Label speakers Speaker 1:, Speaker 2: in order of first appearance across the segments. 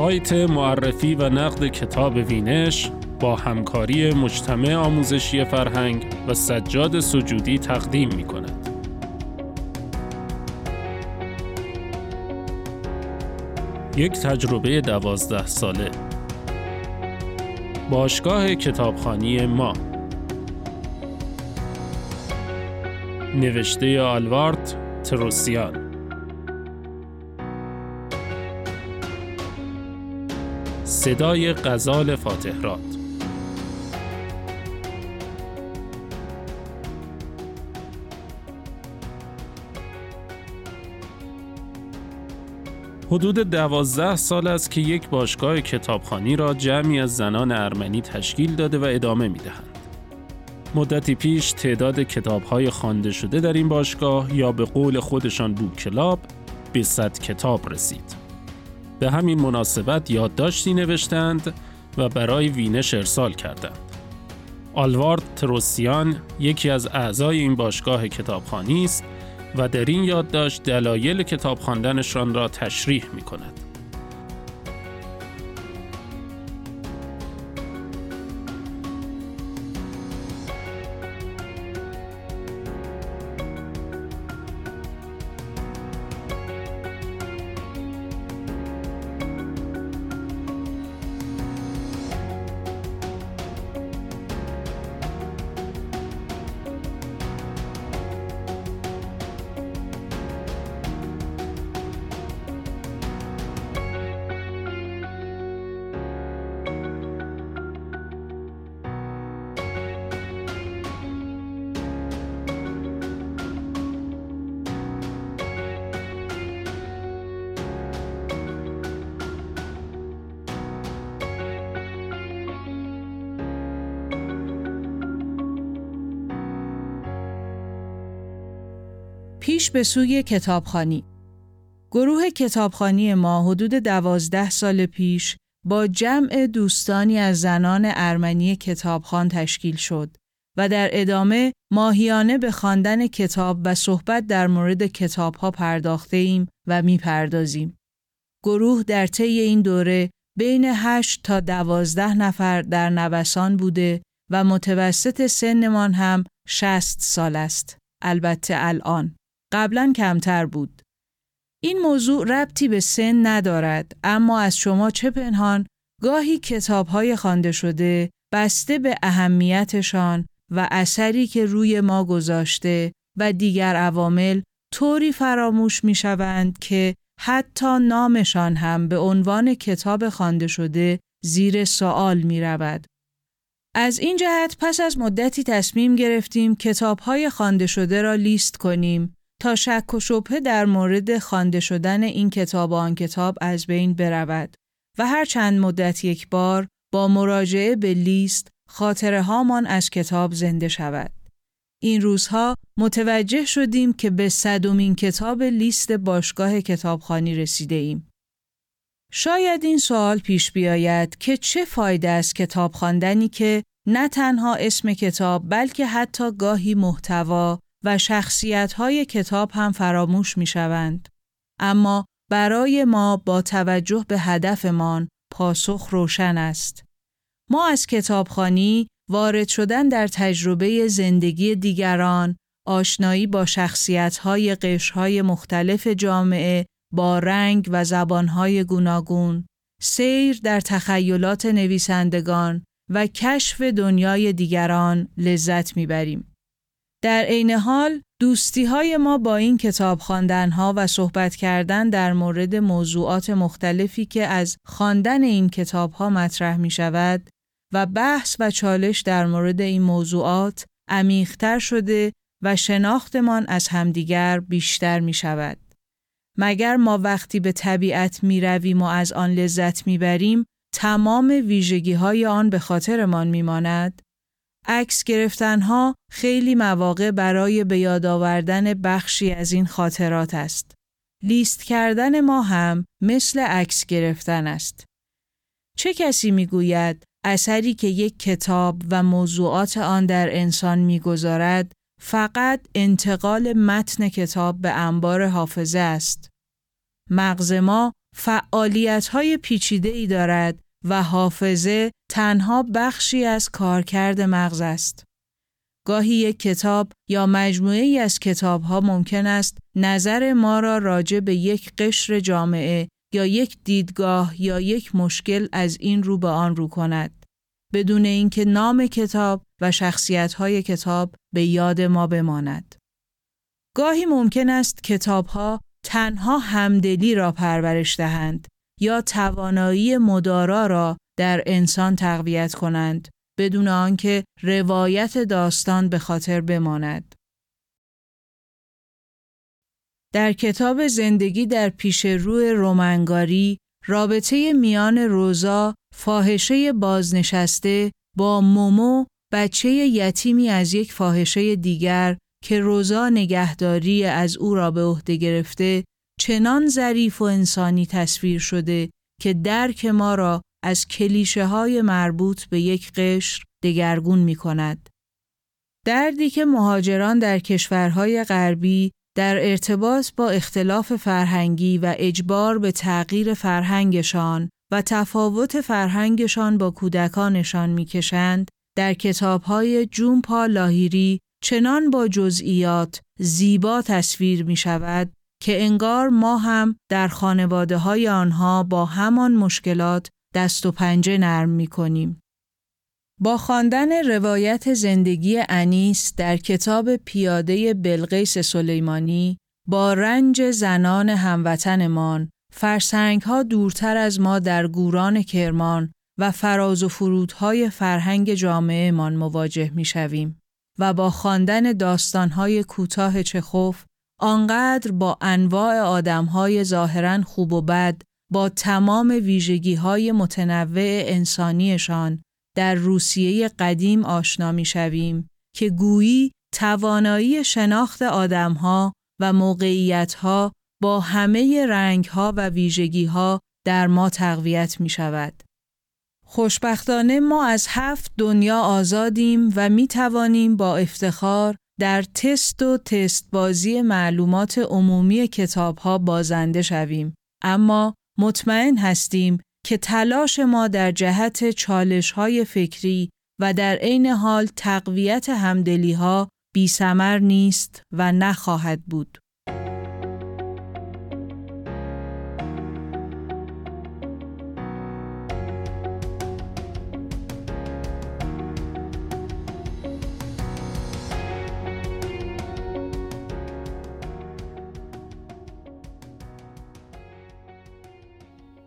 Speaker 1: سایت معرفی و نقد کتاب وینش با همکاری مجتمع آموزشی فرهنگ و سجاد سجودی تقدیم می کند. یک تجربه دوازده ساله باشگاه کتابخانی ما. نوشته آلوارد تروسیان. صدای غزال فاتحرات. حدود دوازده سال است که یک باشگاه کتابخانی را جمعی از زنان ارمنی تشکیل داده و ادامه می دهند. مدتی پیش تعداد کتابهای خوانده شده در این باشگاه یا به قول خودشان بوک کلاب به صد کتاب رسید. به همین مناسبت یادداشتی نوشتند و برای وینش ارسال کردند. آلوارد تروسیان یکی از اعضای این باشگاه کتابخانی است و در این یادداشت دلایل کتاب خواندنشان را تشریح می کند.
Speaker 2: پیش به سوی کتابخانی گروه کتابخانی ما حدود دوازده سال پیش با جمع دوستانی از زنان ارمنی کتابخان تشکیل شد و در ادامه ماهیانه به خواندن کتاب و صحبت در مورد کتاب ها پرداخته ایم و می‌پردازیم. گروه در طی این دوره بین 8 تا دوازده نفر در نوسان بوده و متوسط سنمان هم 60 سال است. البته الان. قبلا کمتر بود. این موضوع ربطی به سن ندارد اما از شما چه پنهان گاهی کتاب های خوانده شده بسته به اهمیتشان و اثری که روی ما گذاشته و دیگر عوامل طوری فراموش می شوند که حتی نامشان هم به عنوان کتاب خوانده شده زیر سوال می رود. از این جهت پس از مدتی تصمیم گرفتیم کتاب های خوانده شده را لیست کنیم تا شک و شبهه در مورد خوانده شدن این کتاب و آن کتاب از بین برود و هر چند مدت یک بار با مراجعه به لیست خاطره هامان از کتاب زنده شود. این روزها متوجه شدیم که به صدومین کتاب لیست باشگاه کتابخانی رسیده ایم. شاید این سوال پیش بیاید که چه فایده است کتاب خواندنی که نه تنها اسم کتاب بلکه حتی گاهی محتوا و شخصیت های کتاب هم فراموش می شوند. اما برای ما با توجه به هدفمان پاسخ روشن است. ما از کتابخانی وارد شدن در تجربه زندگی دیگران، آشنایی با شخصیت های قشرهای مختلف جامعه با رنگ و زبانهای گوناگون، سیر در تخیلات نویسندگان و کشف دنیای دیگران لذت می‌بریم. در عین حال دوستی های ما با این کتاب خواندن ها و صحبت کردن در مورد موضوعات مختلفی که از خواندن این کتاب ها مطرح می شود و بحث و چالش در مورد این موضوعات عمیقتر شده و شناختمان از همدیگر بیشتر می شود. مگر ما وقتی به طبیعت می رویم و از آن لذت می بریم تمام ویژگی های آن به خاطرمان می ماند؟ عکس گرفتن خیلی مواقع برای به یاد آوردن بخشی از این خاطرات است. لیست کردن ما هم مثل عکس گرفتن است. چه کسی می‌گوید اثری که یک کتاب و موضوعات آن در انسان می‌گذارد فقط انتقال متن کتاب به انبار حافظه است. مغز ما فعالیت های پیچیده ای دارد و حافظه تنها بخشی از کارکرد مغز است. گاهی یک کتاب یا مجموعه ای از کتاب ها ممکن است نظر ما را راجع به یک قشر جامعه یا یک دیدگاه یا یک مشکل از این رو به آن رو کند. بدون اینکه نام کتاب و شخصیت های کتاب به یاد ما بماند. گاهی ممکن است کتاب ها تنها همدلی را پرورش دهند یا توانایی مدارا را در انسان تقویت کنند بدون آنکه روایت داستان به خاطر بماند. در کتاب زندگی در پیش روی رومنگاری رابطه میان روزا فاحشه بازنشسته با مومو بچه یتیمی از یک فاحشه دیگر که روزا نگهداری از او را به عهده گرفته چنان ظریف و انسانی تصویر شده که درک ما را از کلیشه های مربوط به یک قشر دگرگون می کند. دردی که مهاجران در کشورهای غربی در ارتباط با اختلاف فرهنگی و اجبار به تغییر فرهنگشان و تفاوت فرهنگشان با کودکانشان می‌کشند در کتابهای جونپا لاهیری چنان با جزئیات زیبا تصویر می شود که انگار ما هم در خانواده های آنها با همان مشکلات دست و پنجه نرم می کنیم. با خواندن روایت زندگی انیس در کتاب پیاده بلقیس سلیمانی با رنج زنان هموطنمان فرسنگ ها دورتر از ما در گوران کرمان و فراز و فرودهای فرهنگ جامعهمان مواجه می شویم و با خواندن داستانهای کوتاه چخوف آنقدر با انواع آدمهای ظاهرا خوب و بد با تمام ویژگی های متنوع انسانیشان در روسیه قدیم آشنا می شویم که گویی توانایی شناخت آدمها و موقعیتها با همه رنگها و ویژگیها در ما تقویت می شود. خوشبختانه ما از هفت دنیا آزادیم و می توانیم با افتخار در تست و تست بازی معلومات عمومی کتاب ها بازنده شویم. اما مطمئن هستیم که تلاش ما در جهت چالش های فکری و در عین حال تقویت همدلی ها بی نیست و نخواهد بود.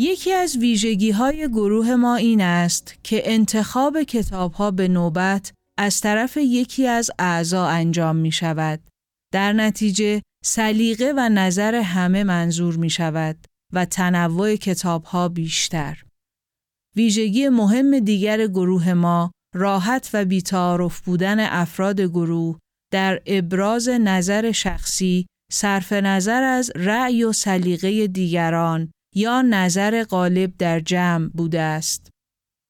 Speaker 2: یکی از ویژگی های گروه ما این است که انتخاب کتاب ها به نوبت از طرف یکی از اعضا انجام می شود. در نتیجه سلیقه و نظر همه منظور می شود و تنوع کتاب ها بیشتر. ویژگی مهم دیگر گروه ما راحت و بیتعارف بودن افراد گروه در ابراز نظر شخصی صرف نظر از رأی و سلیقه دیگران یا نظر غالب در جمع بوده است.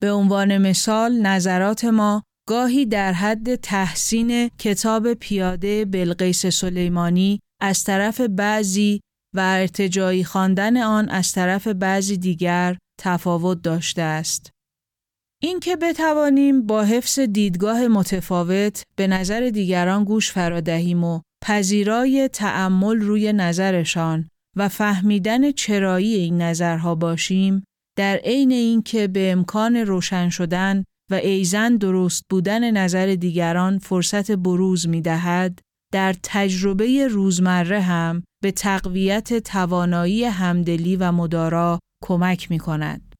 Speaker 2: به عنوان مثال نظرات ما گاهی در حد تحسین کتاب پیاده بلقیس سلیمانی از طرف بعضی و ارتجایی خواندن آن از طرف بعضی دیگر تفاوت داشته است. اینکه بتوانیم با حفظ دیدگاه متفاوت به نظر دیگران گوش فرادهیم و پذیرای تأمل روی نظرشان و فهمیدن چرایی این نظرها باشیم در عین اینکه به امکان روشن شدن و ایزن درست بودن نظر دیگران فرصت بروز می دهد، در تجربه روزمره هم به تقویت توانایی همدلی و مدارا کمک می کند.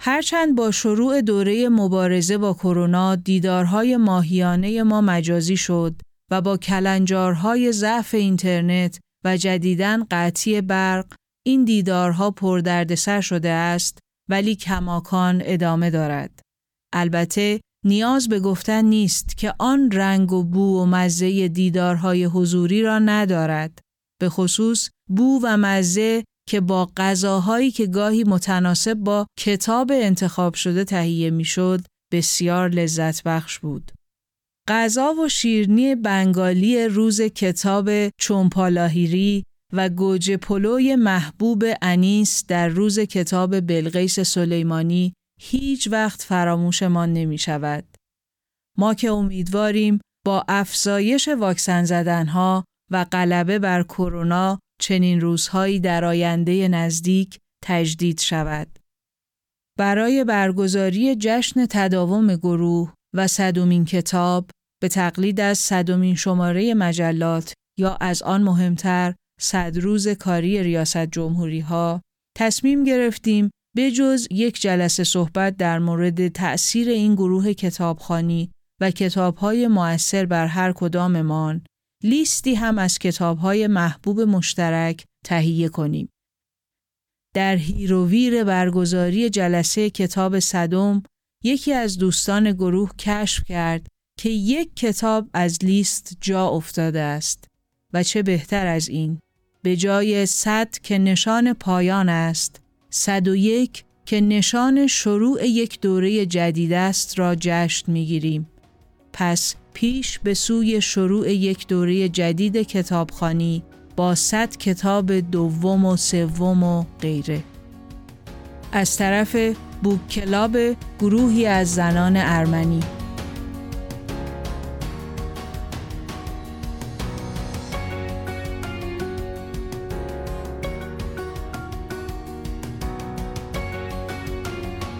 Speaker 2: هرچند با شروع دوره مبارزه با کرونا دیدارهای ماهیانه ما مجازی شد و با کلنجارهای ضعف اینترنت و جدیدن قطعی برق این دیدارها پردردسر شده است ولی کماکان ادامه دارد. البته نیاز به گفتن نیست که آن رنگ و بو و مزه دیدارهای حضوری را ندارد. به خصوص بو و مزه که با غذاهایی که گاهی متناسب با کتاب انتخاب شده تهیه می‌شد بسیار لذت بخش بود. غذا و شیرنی بنگالی روز کتاب چومپالاهیری و گوجه پلوی محبوب انیس در روز کتاب بلغیس سلیمانی هیچ وقت فراموشمان نمی شود. ما که امیدواریم با افزایش واکسن زدنها و غلبه بر کرونا چنین روزهایی در آینده نزدیک تجدید شود. برای برگزاری جشن تداوم گروه و صدومین کتاب به تقلید از صدومین شماره مجلات یا از آن مهمتر صد روز کاری ریاست جمهوری ها تصمیم گرفتیم به جز یک جلسه صحبت در مورد تأثیر این گروه کتابخانی و کتابهای مؤثر بر هر کداممان لیستی هم از کتابهای محبوب مشترک تهیه کنیم. در هیروویر برگزاری جلسه کتاب صدم یکی از دوستان گروه کشف کرد که یک کتاب از لیست جا افتاده است و چه بهتر از این به جای صد که نشان پایان است صد و یک که نشان شروع یک دوره جدید است را جشن می‌گیریم. پس پیش به سوی شروع یک دوره جدید کتابخانی با صد کتاب دوم و سوم و غیره. از طرف بوک کلاب گروهی از زنان ارمنی.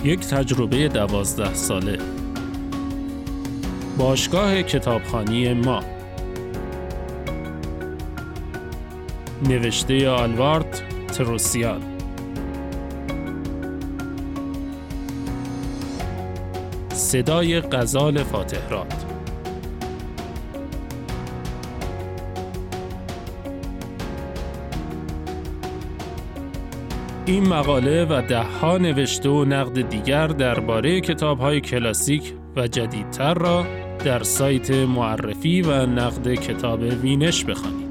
Speaker 1: یک تجربه دوازده ساله. باشگاه کتابخانی ما. نوشته آلوارد تروسیان. صدای غزال فاتحرات. این مقاله و دهها نوشته و نقد دیگر درباره کتاب‌های کلاسیک و جدیدتر را در سایت معرفی و نقد کتاب وینش بخوانید.